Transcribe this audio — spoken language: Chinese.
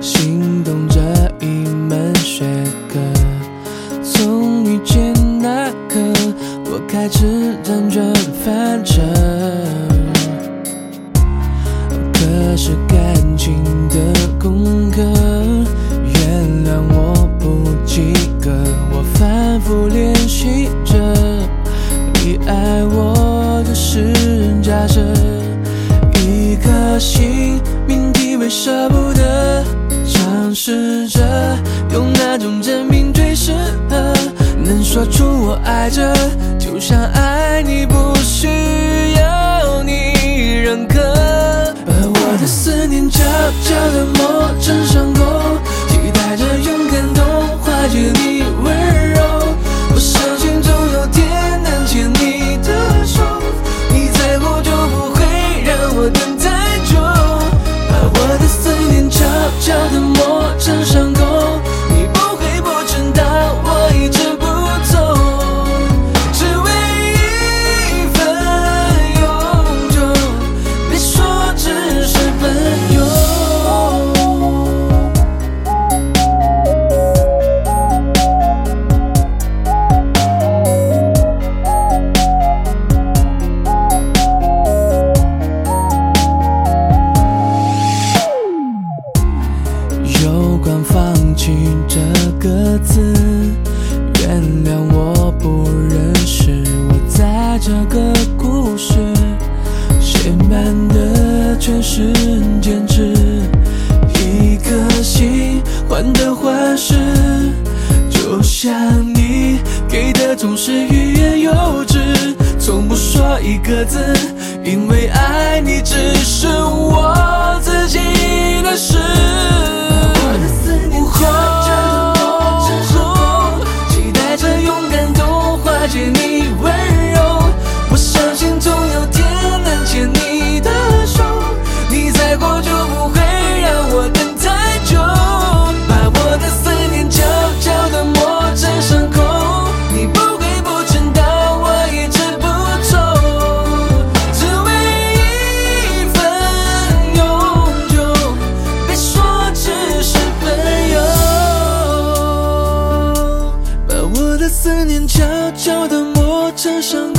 心动这一门学科从遇见那刻我开始辗转反侧可是感情的功课原谅我不及格我反复练习着你爱我的是假设一颗心会舍不得，尝试着用那种证明最适合，能说出我爱着，就像爱你不需要你认可。把我的思念悄悄地磨成伤字，原谅我不认识我在这个故事，写满的全是坚持，一颗心患得患失，就像你给的总是欲言又止，从不说一个字，因为爱你只是我自己的事。年悄悄的抹成伤